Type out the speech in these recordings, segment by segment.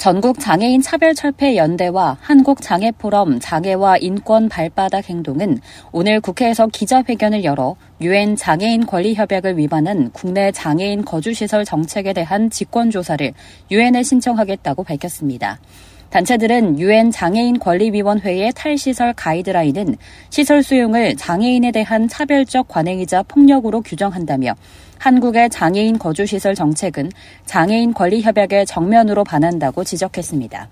전국 장애인 차별 철폐 연대와 한국 장애 포럼 장애와 인권 발바닥 행동은 오늘 국회에서 기자회견을 열어 유엔 장애인 권리 협약을 위반한 국내 장애인 거주 시설 정책에 대한 직권 조사를 유엔에 신청하겠다고 밝혔습니다. 단체들은 유엔 장애인 권리위원회의 탈시설 가이드라인은 시설 수용을 장애인에 대한 차별적 관행이자 폭력으로 규정한다며 한국의 장애인 거주시설 정책은 장애인 권리협약에 정면으로 반한다고 지적했습니다.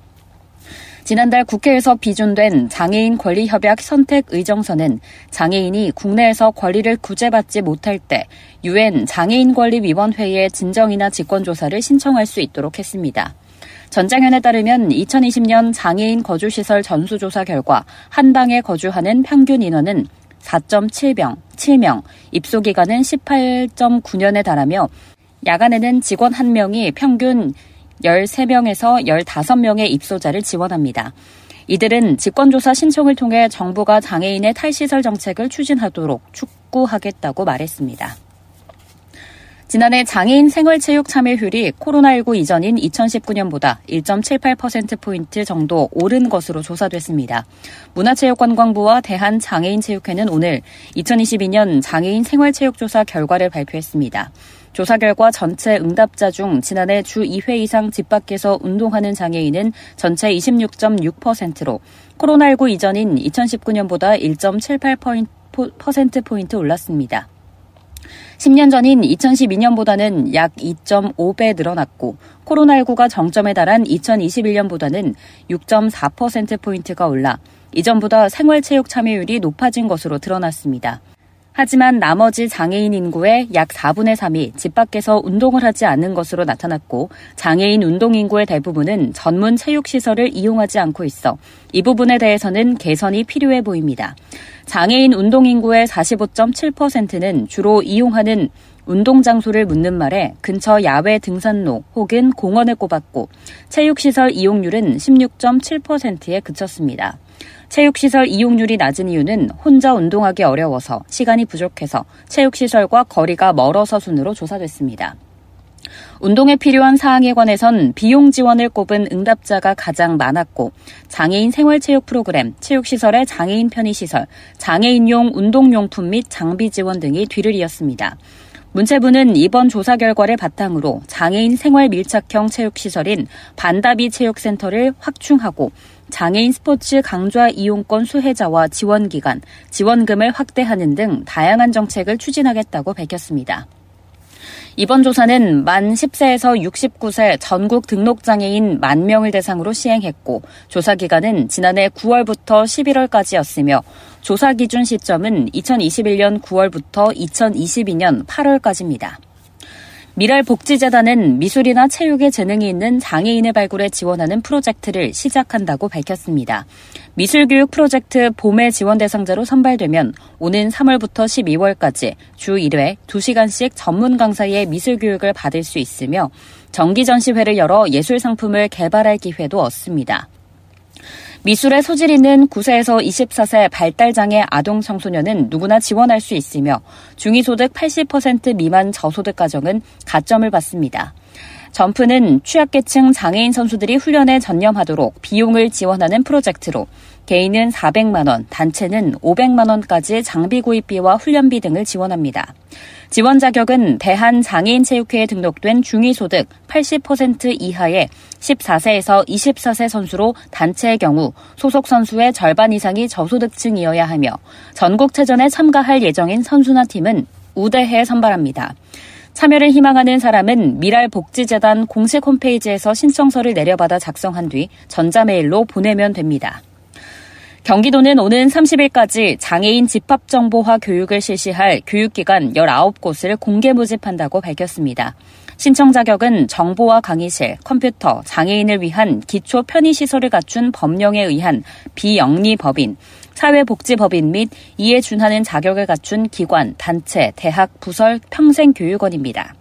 지난달 국회에서 비준된 장애인 권리협약 선택 의정서는 장애인이 국내에서 권리를 구제받지 못할 때 유엔 장애인 권리위원회에 진정이나 직권조사를 신청할 수 있도록 했습니다. 전장현에 따르면 2020년 장애인 거주시설 전수조사 결과 한 방에 거주하는 평균 인원은 4.7명, 7명, 입소 기간은 18.9년에 달하며 야간에는 직원 1명이 평균 13명에서 15명의 입소자를 지원합니다. 이들은 직권조사 신청을 통해 정부가 장애인의 탈시설 정책을 추진하도록 촉구하겠다고 말했습니다. 지난해 장애인 생활체육 참여율이 코로나19 이전인 2019년보다 1.78%포인트 정도 오른 것으로 조사됐습니다. 문화체육관광부와 대한장애인체육회는 오늘 2022년 장애인 생활체육조사 결과를 발표했습니다. 조사 결과 전체 응답자 중 지난해 주 2회 이상 집 밖에서 운동하는 장애인은 전체 26.6%로 코로나19 이전인 2019년보다 1.78%포인트 올랐습니다. 10년 전인 2012년보다는 약 2.5배 늘어났고 코로나19가 정점에 달한 2021년보다는 6.4%포인트가 올라 이전보다 생활체육 참여율이 높아진 것으로 드러났습니다. 하지만 나머지 장애인 인구의 약 4분의 3이 집 밖에서 운동을 하지 않는 것으로 나타났고 장애인 운동 인구의 대부분은 전문 체육시설을 이용하지 않고 있어 이 부분에 대해서는 개선이 필요해 보입니다. 장애인 운동 인구의 45.7%는 주로 이용하는 운동 장소를 묻는 말에 근처 야외 등산로 혹은 공원을 꼽았고 체육시설 이용률은 16.7%에 그쳤습니다. 체육시설 이용률이 낮은 이유는 혼자 운동하기 어려워서 시간이 부족해서 체육시설과 거리가 멀어서 순으로 조사됐습니다. 운동에 필요한 사항에 관해선 비용 지원을 꼽은 응답자가 가장 많았고 장애인 생활체육 프로그램, 체육시설의 장애인 편의시설, 장애인용 운동용품 및 장비 지원 등이 뒤를 이었습니다. 문체부는 이번 조사 결과를 바탕으로 장애인 생활 밀착형 체육시설인 반다비 체육센터를 확충하고 장애인 스포츠 강좌 이용권 수혜자와 지원기간, 지원금을 확대하는 등 다양한 정책을 추진하겠다고 밝혔습니다. 이번 조사는 만 10세에서 69세 전국 등록장애인 만 명을 대상으로 시행했고 조사 기간은 지난해 9월부터 11월까지였으며 조사 기준 시점은 2021년 9월부터 2022년 8월까지입니다. 미랄 복지재단은 미술이나 체육에 재능이 있는 장애인을 발굴해 지원하는 프로젝트를 시작한다고 밝혔습니다. 미술교육 프로젝트 봄의 지원 대상자로 선발되면 오는 3월부터 12월까지 주 1회 2시간씩 전문 강사의 미술교육을 받을 수 있으며 정기 전시회를 열어 예술 상품을 개발할 기회도 얻습니다. 미술에 소질 있는 9세에서 24세 발달장애 아동 청소년은 누구나 지원할 수 있으며 중위소득 80% 미만 저소득 가정은 가점을 받습니다. 점프는 취약계층 장애인 선수들이 훈련에 전념하도록 비용을 지원하는 프로젝트로 개인은 400만 원, 단체는 500만 원까지 장비 구입비와 훈련비 등을 지원합니다. 지원 자격은 대한장애인체육회에 등록된 중위소득 80% 이하의 14세에서 24세 선수로 단체의 경우 소속 선수의 절반 이상이 저소득층이어야 하며 전국체전에 참가할 예정인 선수나 팀은 우대해 선발합니다. 참여를 희망하는 사람은 미랄복지재단 공식 홈페이지에서 신청서를 내려받아 작성한 뒤 전자메일로 보내면 됩니다. 경기도는 오는 30일까지 장애인 집합정보화 교육을 실시할 교육기관 19곳을 공개 모집한다고 밝혔습니다. 신청 자격은 정보화 강의실, 컴퓨터, 장애인을 위한 기초 편의시설을 갖춘 법령에 의한 비영리 법인, 사회복지법인 및 이에 준하는 자격을 갖춘 기관, 단체, 대학, 부설, 평생교육원입니다.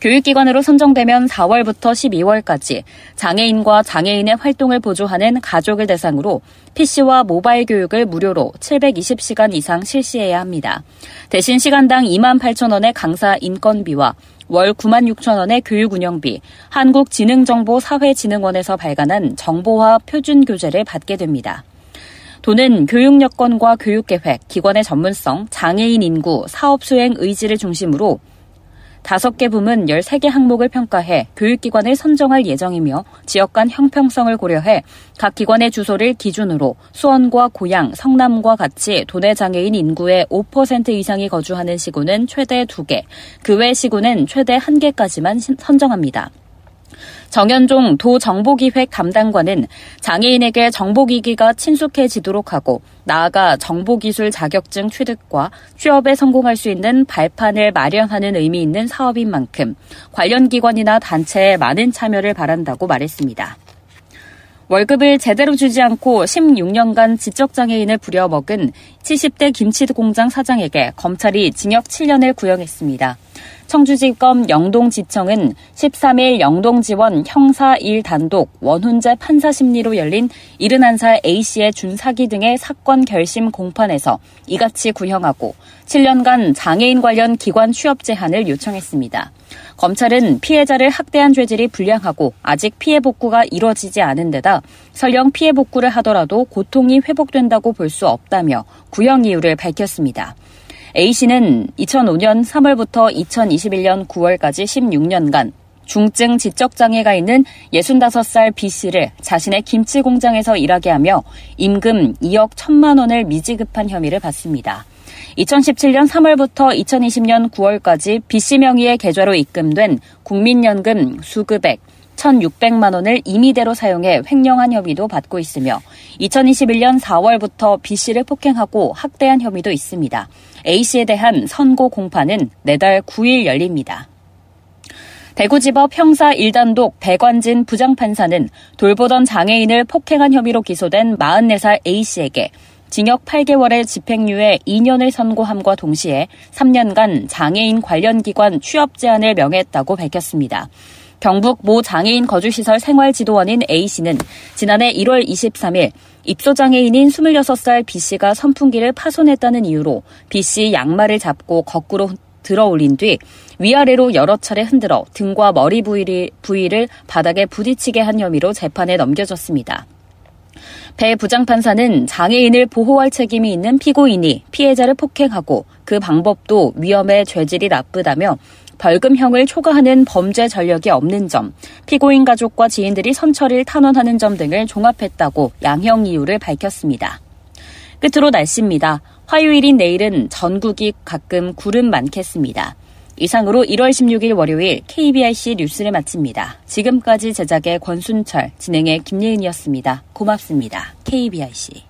교육기관으로 선정되면 4월부터 12월까지 장애인과 장애인의 활동을 보조하는 가족을 대상으로 PC와 모바일 교육을 무료로 720시간 이상 실시해야 합니다. 대신 시간당 2만 8천 원의 강사 인건비와 월 9만 6천 원의 교육 운영비, 한국지능정보사회진흥원에서 발간한 정보화 표준 교재를 받게 됩니다. 도는 교육 여건과 교육 계획, 기관의 전문성, 장애인 인구, 사업 수행 의지를 중심으로 다섯 개 부문 13개 항목을 평가해 교육기관을 선정할 예정이며 지역 간 형평성을 고려해 각 기관의 주소를 기준으로 수원과 고양, 성남과 같이 도내 장애인 인구의 5% 이상이 거주하는 시구는 최대 2개, 그 외 시구는 최대 1개까지만 선정합니다. 정현종 도정보기획 담당관은 장애인에게 정보기기가 친숙해지도록 하고 나아가 정보기술 자격증 취득과 취업에 성공할 수 있는 발판을 마련하는 의미 있는 사업인 만큼 관련 기관이나 단체에 많은 참여를 바란다고 말했습니다. 월급을 제대로 주지 않고 16년간 지적장애인을 부려먹은 70대 김치 공장 사장에게 검찰이 징역 7년을 구형했습니다. 청주지검 영동지청은 13일 영동지원 형사 1단독 원훈재 판사 심리로 열린 71살 A씨의 준사기 등의 사건 결심 공판에서 이같이 구형하고 7년간 장애인 관련 기관 취업 제한을 요청했습니다. 검찰은 피해자를 학대한 죄질이 불량하고 아직 피해 복구가 이뤄지지 않은 데다 설령 피해 복구를 하더라도 고통이 회복된다고 볼 수 없다며 구형 이유를 밝혔습니다. A씨는 2005년 3월부터 2021년 9월까지 16년간 중증 지적장애가 있는 65살 B씨를 자신의 김치 공장에서 일하게 하며 임금 2억 1천만 원을 미지급한 혐의를 받습니다. 2017년 3월부터 2020년 9월까지 B씨 명의의 계좌로 입금된 국민연금 수급액 1,600만 원을 임의대로 사용해 횡령한 혐의도 받고 있으며 2021년 4월부터 B씨를 폭행하고 학대한 혐의도 있습니다. A씨에 대한 선고 공판은 내달 9일 열립니다. 대구지법 형사 1단독 배관진 부장판사는 돌보던 장애인을 폭행한 혐의로 기소된 44살 A씨에게 징역 8개월의 집행유예 2년을 선고함과 동시에 3년간 장애인 관련 기관 취업 제한을 명했다고 밝혔습니다. 경북 모 장애인 거주시설 생활지도원인 A씨는 지난해 1월 23일 입소장애인인 26살 B씨가 선풍기를 파손했다는 이유로 B씨 양말을 잡고 거꾸로 들어 올린 뒤 위아래로 여러 차례 흔들어 등과 머리 부위를, 부위를 바닥에 부딪히게 한 혐의로 재판에 넘겨졌습니다. 배 부장판사는 장애인을 보호할 책임이 있는 피고인이 피해자를 폭행하고 그 방법도 위험에 죄질이 나쁘다며 벌금형을 초과하는 범죄 전력이 없는 점, 피고인 가족과 지인들이 선처를 탄원하는 점 등을 종합했다고 양형 이유를 밝혔습니다. 끝으로 날씨입니다. 화요일인 내일은 전국이 가끔 구름 많겠습니다. 이상으로 1월 16일 월요일 KBIC 뉴스를 마칩니다. 지금까지 제작의 권순철, 진행의 김예은이었습니다. 고맙습니다. KBIC.